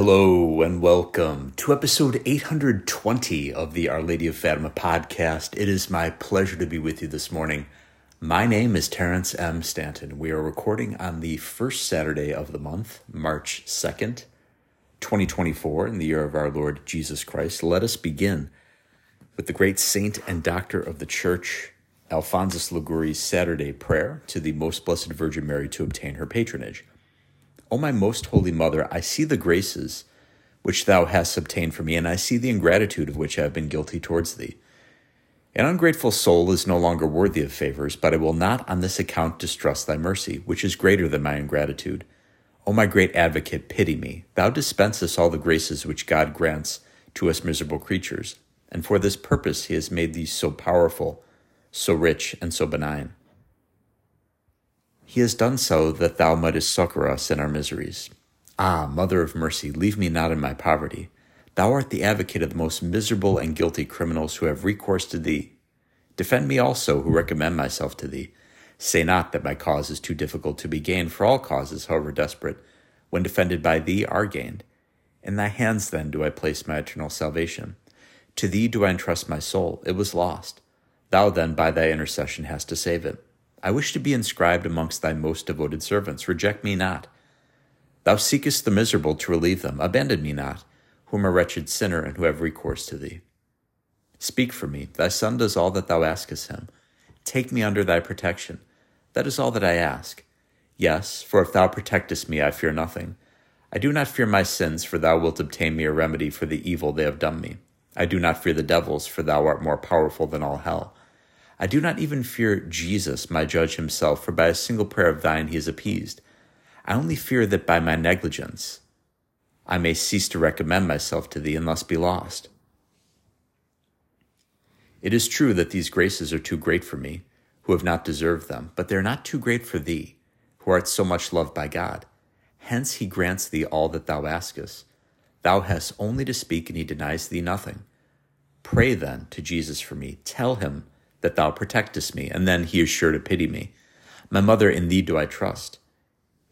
Hello and welcome to episode 820 of the Our Lady of Fatima podcast. It is my pleasure to be with you this morning. My name is Terrence M. Stanton. We are recording on the first Saturday of the month, March 2nd, 2024, in the year of our Lord Jesus Christ. Let us begin with the great saint and doctor of the church, Alphonsus Liguori's Saturday prayer to the Most Blessed Virgin Mary to obtain her patronage. O my most holy mother, I see the graces which thou hast obtained for me, and I see the ingratitude of which I have been guilty towards thee. An ungrateful soul is no longer worthy of favors, but I will not on this account distrust thy mercy, which is greater than my ingratitude. O my great advocate, pity me. Thou dispensest all the graces which God grants to us miserable creatures, and for this purpose he has made thee so powerful, so rich, and so benign. He has done so that thou mightest succor us in our miseries. Ah, Mother of mercy, leave me not in my poverty. Thou art the advocate of the most miserable and guilty criminals who have recourse to thee. Defend me also, who recommend myself to thee. Say not that my cause is too difficult to be gained, for all causes, however desperate, when defended by thee, are gained. In thy hands, then, do I place my eternal salvation. To thee do I entrust my soul. It was lost. Thou, then, by thy intercession, hast to save it. I wish to be inscribed amongst thy most devoted servants. Reject me not. Thou seekest the miserable to relieve them. Abandon me not, who am a wretched sinner and who have recourse to thee. Speak for me. Thy Son does all that thou askest him. Take me under thy protection. That is all that I ask. Yes, for if thou protectest me, I fear nothing. I do not fear my sins, for thou wilt obtain me a remedy for the evil they have done me. I do not fear the devils, for thou art more powerful than all hell. I do not even fear Jesus, my judge himself, for by a single prayer of thine he is appeased. I only fear that by my negligence I may cease to recommend myself to thee and thus be lost. It is true that these graces are too great for me, who have not deserved them, but they are not too great for thee, who art so much loved by God. Hence he grants thee all that thou askest. Thou hast only to speak, and he denies thee nothing. Pray then to Jesus for me. Tell him that thou protectest me, and then he is sure to pity me. My mother, in thee do I trust.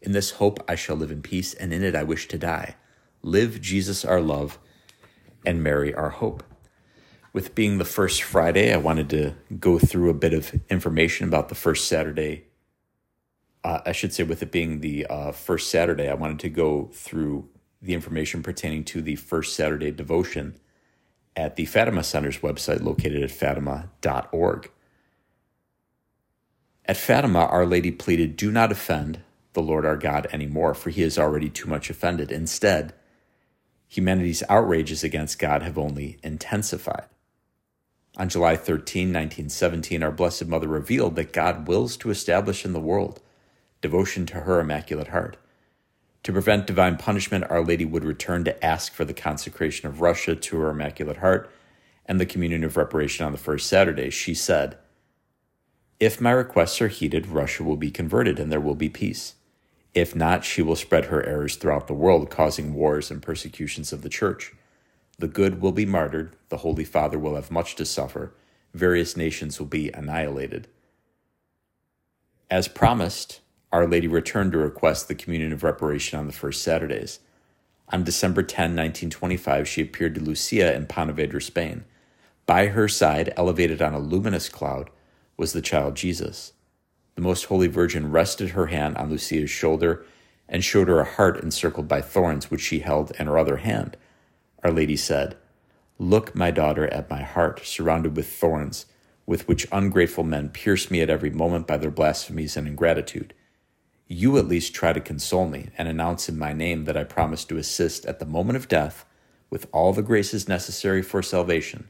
In this hope I shall live in peace, and in it I wish to die. Live Jesus our love, and Mary our hope. With being the first Friday, I wanted to go through a bit of information about the first Saturday. Uh, I should say, with it being the uh, first Saturday, I wanted to go through the information pertaining to the first Saturday devotion at the Fatima Center's website located at fatima.org. At Fatima, Our Lady pleaded, Do not offend the Lord our God anymore, for he is already too much offended. Instead, humanity's outrages against God have only intensified. On July 13, 1917, our Blessed Mother revealed that God wills to establish in the world devotion to her Immaculate Heart. To prevent divine punishment, Our Lady would return to ask for the consecration of Russia to her Immaculate Heart and the communion of reparation on the first Saturday. She said, If my requests are heeded, Russia will be converted and there will be peace. If not, she will spread her errors throughout the world, causing wars and persecutions of the Church. The good will be martyred, the Holy Father will have much to suffer, various nations will be annihilated. As promised, our Lady returned to request the communion of reparation on the first Saturdays. On December 10, 1925, she appeared to Lucia in Pontevedra, Spain. By her side, elevated on a luminous cloud, was the child Jesus. The Most Holy Virgin rested her hand on Lucia's shoulder and showed her a heart encircled by thorns, which she held in her other hand. Our Lady said, Look, my daughter, at my heart, surrounded with thorns, with which ungrateful men pierce me at every moment by their blasphemies and ingratitude you at least try to console me and announce in my name that I promise to assist at the moment of death with all the graces necessary for salvation,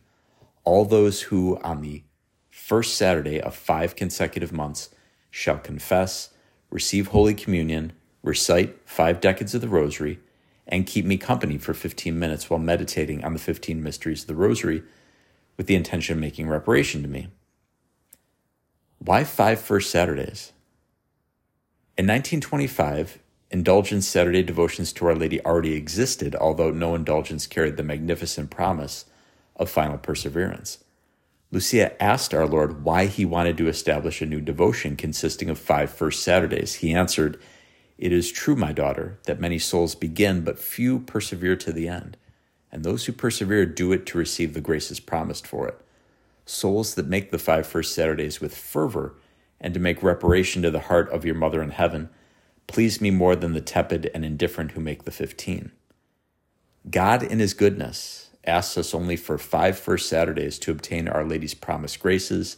all those who, on the first Saturday of five consecutive months, shall confess, receive Holy Communion, recite five decades of the Rosary, and keep me company for 15 minutes while meditating on the 15 mysteries of the Rosary with the intention of making reparation to me. Why five first Saturdays? In 1925, indulgence Saturday devotions to Our Lady already existed, although no indulgence carried the magnificent promise of final perseverance. Lucia asked our Lord why he wanted to establish a new devotion consisting of five first Saturdays. He answered, It is true, my daughter, that many souls begin, but few persevere to the end. And those who persevere do it to receive the graces promised for it. Souls that make the five first Saturdays with fervor and to make reparation to the heart of your mother in heaven please me more than the tepid and indifferent who make the 15. God, in his goodness, asks us only for five first Saturdays to obtain Our Lady's promised graces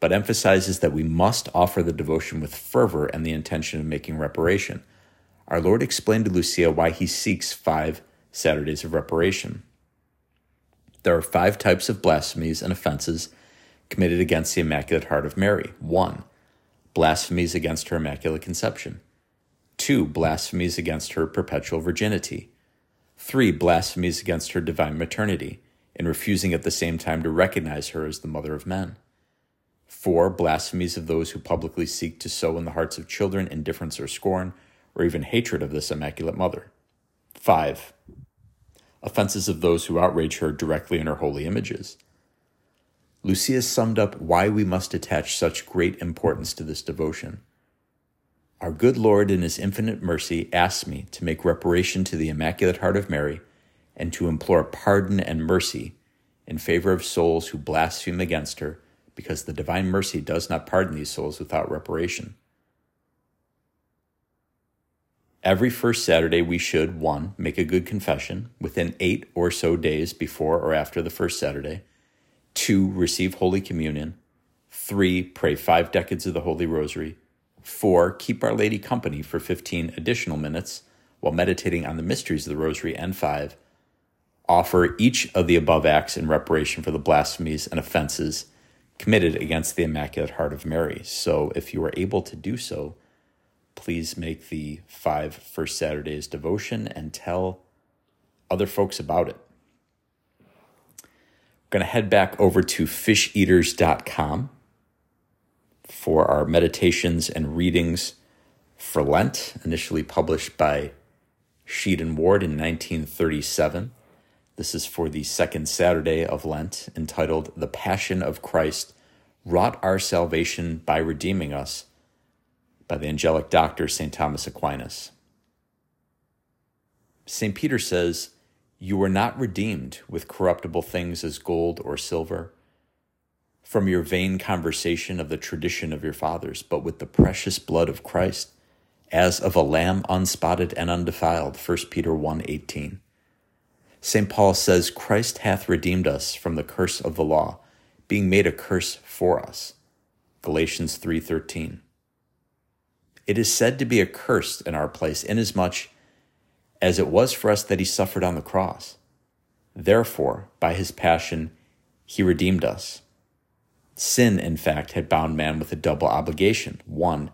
but emphasizes that we must offer the devotion with fervor and the intention of making reparation. Our Lord explained to Lucia why he seeks five Saturdays of reparation. There are five types of blasphemies and offenses committed against the Immaculate Heart of Mary. One, blasphemies against her Immaculate Conception. Two, blasphemies against her perpetual virginity. Three, blasphemies against her divine maternity, in refusing at the same time to recognize her as the mother of men. Four, blasphemies of those who publicly seek to sow in the hearts of children indifference or scorn, or even hatred of this Immaculate Mother. Five, offenses of those who outrage her directly in her holy images. Lucia summed up why we must attach such great importance to this devotion. Our good Lord, in His infinite mercy, asks me to make reparation to the Immaculate Heart of Mary and to implore pardon and mercy in favor of souls who blaspheme against her because the divine mercy does not pardon these souls without reparation. Every first Saturday, we should 1. Make a good confession within eight or so days before or after the first Saturday. 2. Receive Holy Communion. 3. Pray five decades of the Holy Rosary. 4. Keep Our Lady company for 15 additional minutes while meditating on the mysteries of the Rosary. And 5. Offer each of the above acts in reparation for the blasphemies and offenses committed against the Immaculate Heart of Mary. So if you are able to do so, please make the five First Saturdays devotion and tell other folks about it. Going to head back over to fisheaters.com for our meditations and readings for Lent, initially published by Sheed and Ward in 1937. This is for the second Saturday of Lent, entitled The Passion of Christ Wrought Our Salvation by Redeeming Us, by the angelic doctor St. Thomas Aquinas. St. Peter says, You were not redeemed with corruptible things as gold or silver from your vain conversation of the tradition of your fathers, but with the precious blood of Christ, as of a lamb unspotted and undefiled. 1 Peter 1:18. St. Paul says, Christ hath redeemed us from the curse of the law, being made a curse for us. Galatians 3:13. It is said to be accursed in our place inasmuch as it was for us that he suffered on the cross. Therefore, by his passion, he redeemed us. Sin, in fact, had bound man with a double obligation. One,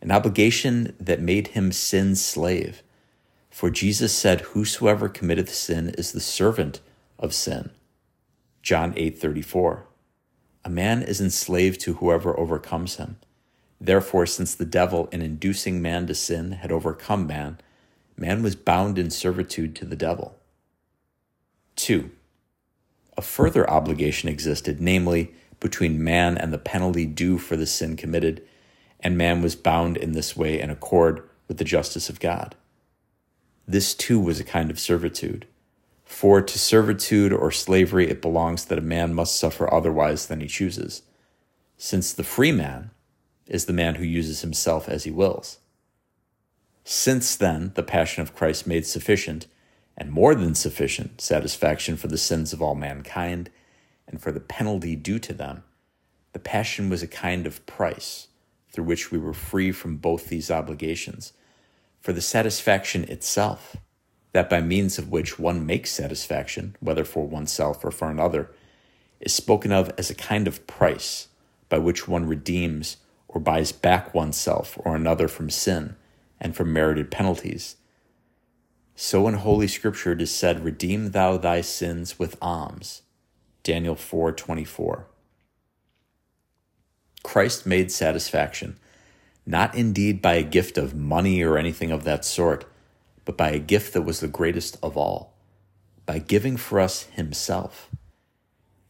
an obligation that made him sin's slave for Jesus said, Whosoever committeth sin is the servant of sin. John 8:34. A man is enslaved to whoever overcomes him. Therefore, since the devil, in inducing man to sin, had overcome man, man was bound in servitude to the devil. 2. A further obligation existed, namely, between man and the penalty due for the sin committed, and man was bound in this way in accord with the justice of God. This too was a kind of servitude. For to servitude or slavery it belongs that a man must suffer otherwise than he chooses, since the free man is the man who uses himself as he wills. Since then the passion of Christ made sufficient, and more than sufficient, satisfaction for the sins of all mankind and for the penalty due to them, the passion was a kind of price through which we were free from both these obligations for the satisfaction itself, that by means of which one makes satisfaction, whether for oneself or for another, is spoken of as a kind of price by which one redeems or buys back oneself or another from sin and from merited penalties. So in Holy Scripture it is said, Redeem thou thy sins with alms. Daniel 4:24. Christ made satisfaction not indeed by a gift of money or anything of that sort, but by a gift that was the greatest of all, by giving for us himself.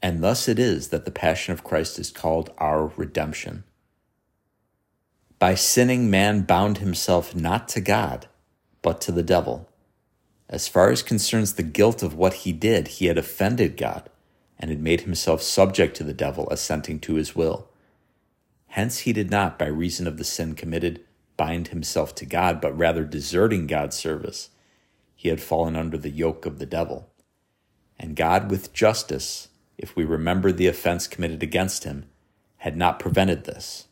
And thus it is that the Passion of Christ is called our redemption. By sinning, man bound himself not to God, but to the devil. As far as concerns the guilt of what he did, he had offended God and had made himself subject to the devil, assenting to his will. Hence he did not, by reason of the sin committed, bind himself to God, but rather deserting God's service, he had fallen under the yoke of the devil. And God, with justice, if we remember the offense committed against him, had not prevented this.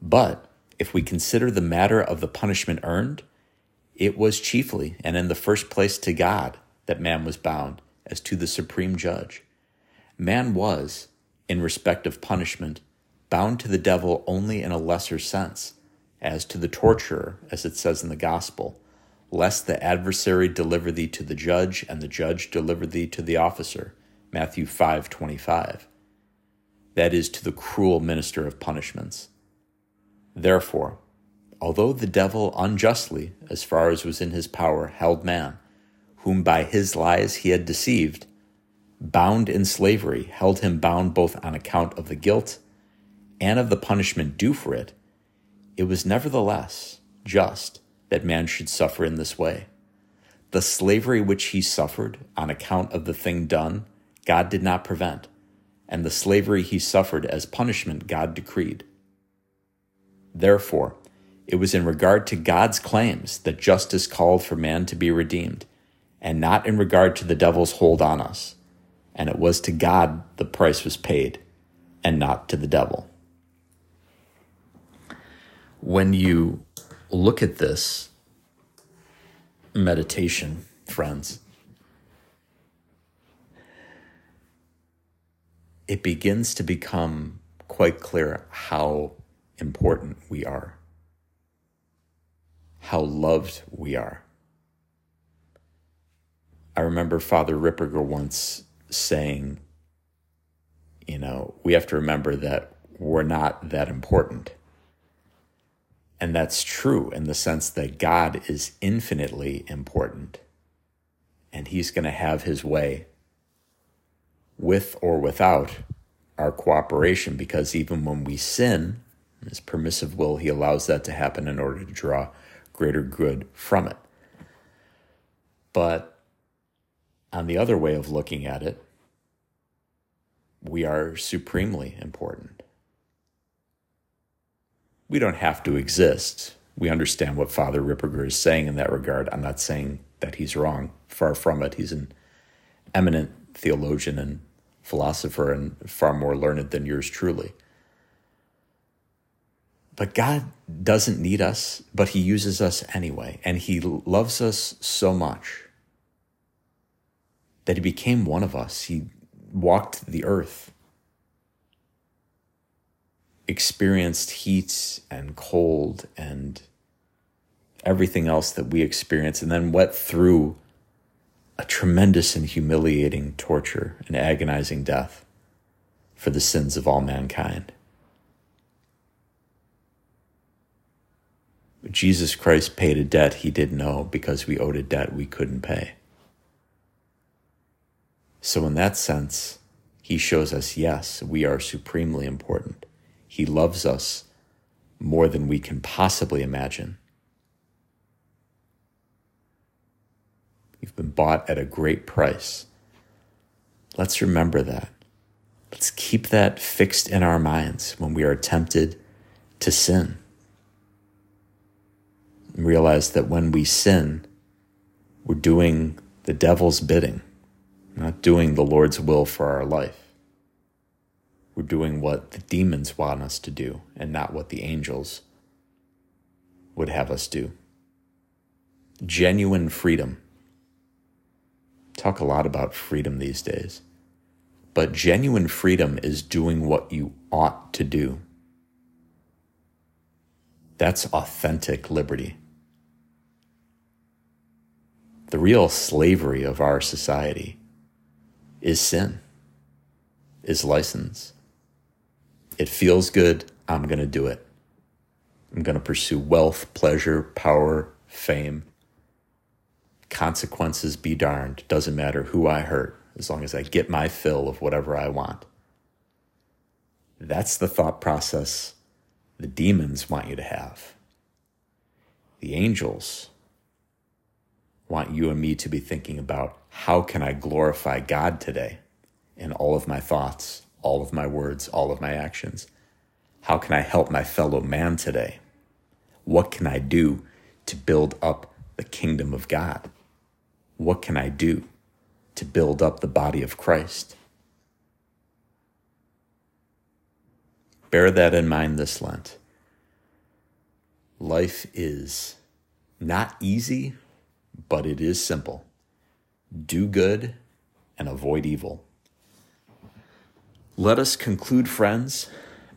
But if we consider the matter of the punishment earned, it was chiefly and in the first place to God that man was bound as to the supreme judge. Man was, in respect of punishment, bound to the devil only in a lesser sense, as to the torturer, as it says in the gospel, lest the adversary deliver thee to the judge and the judge deliver thee to the officer. Matthew 5:25. That is to the cruel minister of punishments. Therefore, although the devil unjustly, as far as was in his power, held man, whom by his lies he had deceived, bound in slavery, held him bound both on account of the guilt and of the punishment due for it, it was nevertheless just that man should suffer in this way. The slavery which he suffered on account of the thing done, God did not prevent, and the slavery he suffered as punishment, God decreed. Therefore, it was in regard to God's claims that justice called for man to be redeemed, and not in regard to the devil's hold on us. And it was to God the price was paid, and not to the devil. When you look at this meditation, friends, it begins to become quite clear how important we are how loved we are. I remember Father Ripperger once saying, you know, we have to remember that we're not that important. And that's true in the sense that God is infinitely important and He's going to have His way with or without our cooperation because even when we sin, His permissive will, He allows that to happen in order to draw greater good from it. But on the other way of looking at it, we are supremely important. We don't have to exist. We understand what Father Ripperger is saying in that regard. I'm not saying that he's wrong. Far from it. He's an eminent theologian and philosopher and far more learned than yours truly. But God doesn't need us, but He uses us anyway. And He loves us so much that He became one of us. He walked the earth, experienced heat and cold and everything else that we experience, and then went through a tremendous and humiliating torture and agonizing death for the sins of all mankind. Jesus Christ paid a debt he didn't owe because we owed a debt we couldn't pay. So, in that sense, he shows us yes, we are supremely important. He loves us more than we can possibly imagine. You've been bought at a great price. Let's remember that. Let's keep that fixed in our minds when we are tempted to sin realize that when we sin, we're doing the devil's bidding, not doing the Lord's will for our life. We're doing what the demons want us to do and not what the angels would have us do. Genuine freedom. Talk a lot about freedom these days. But genuine freedom is doing what you ought to do. That's authentic liberty the real slavery of our society is sin, is license. It feels good, I'm going to do it. I'm going to pursue wealth, pleasure, power, fame. Consequences be darned. Doesn't matter who I hurt, as long as I get my fill of whatever I want. That's the thought process the demons want you to have. The angels want you and me to be thinking about how can I glorify God today in all of my thoughts, all of my words, all of my actions? How can I help my fellow man today? What can I do to build up the kingdom of God? What can I do to build up the body of Christ? Bear that in mind this Lent. Life is not easy, but it is simple. Do good and avoid evil. Let us conclude, friends,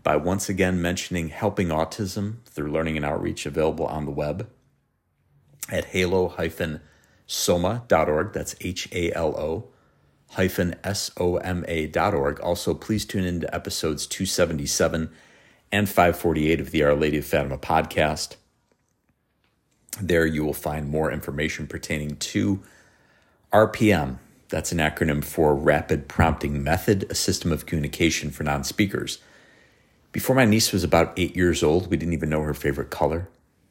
by once again mentioning Helping Autism through Learning and Outreach available on the web at halo-soma.org. That's H-A-L-O hyphen S-O-M-A dot org. Also, please tune in to episodes 277 and 548 of the Our Lady of Fatima podcast. There you will find more information pertaining to RPM. That's an acronym for Rapid Prompting Method, a system of communication for non speakers. Before my niece was about eight years old, we didn't even know her favorite color.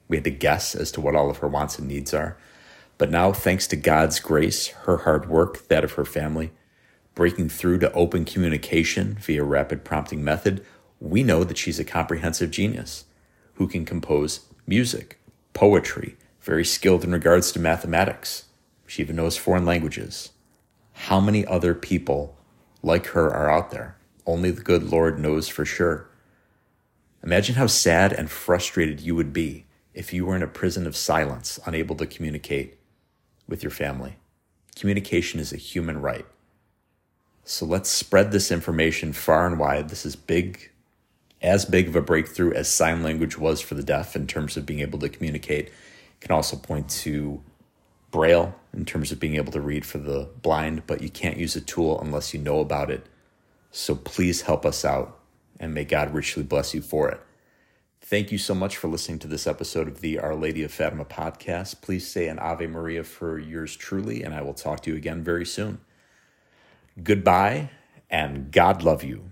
We had to guess as to what all of her wants and needs are. But now, thanks to God's grace, her hard work, that of her family, breaking through to open communication via rapid prompting method, we know that she's a comprehensive genius who can compose music, poetry, very skilled in regards to mathematics. She even knows foreign languages. How many other people like her are out there? Only the good Lord knows for sure. Imagine how sad and frustrated you would be if you were in a prison of silence, unable to communicate with your family. Communication is a human right. So let's spread this information far and wide. This is big, as big of a breakthrough as sign language was for the deaf in terms of being able to communicate. Can also point to Braille in terms of being able to read for the blind, but you can't use a tool unless you know about it. So please help us out and may God richly bless you for it. Thank you so much for listening to this episode of the Our Lady of Fatima podcast. Please say an Ave Maria for yours truly, and I will talk to you again very soon. Goodbye, and God love you.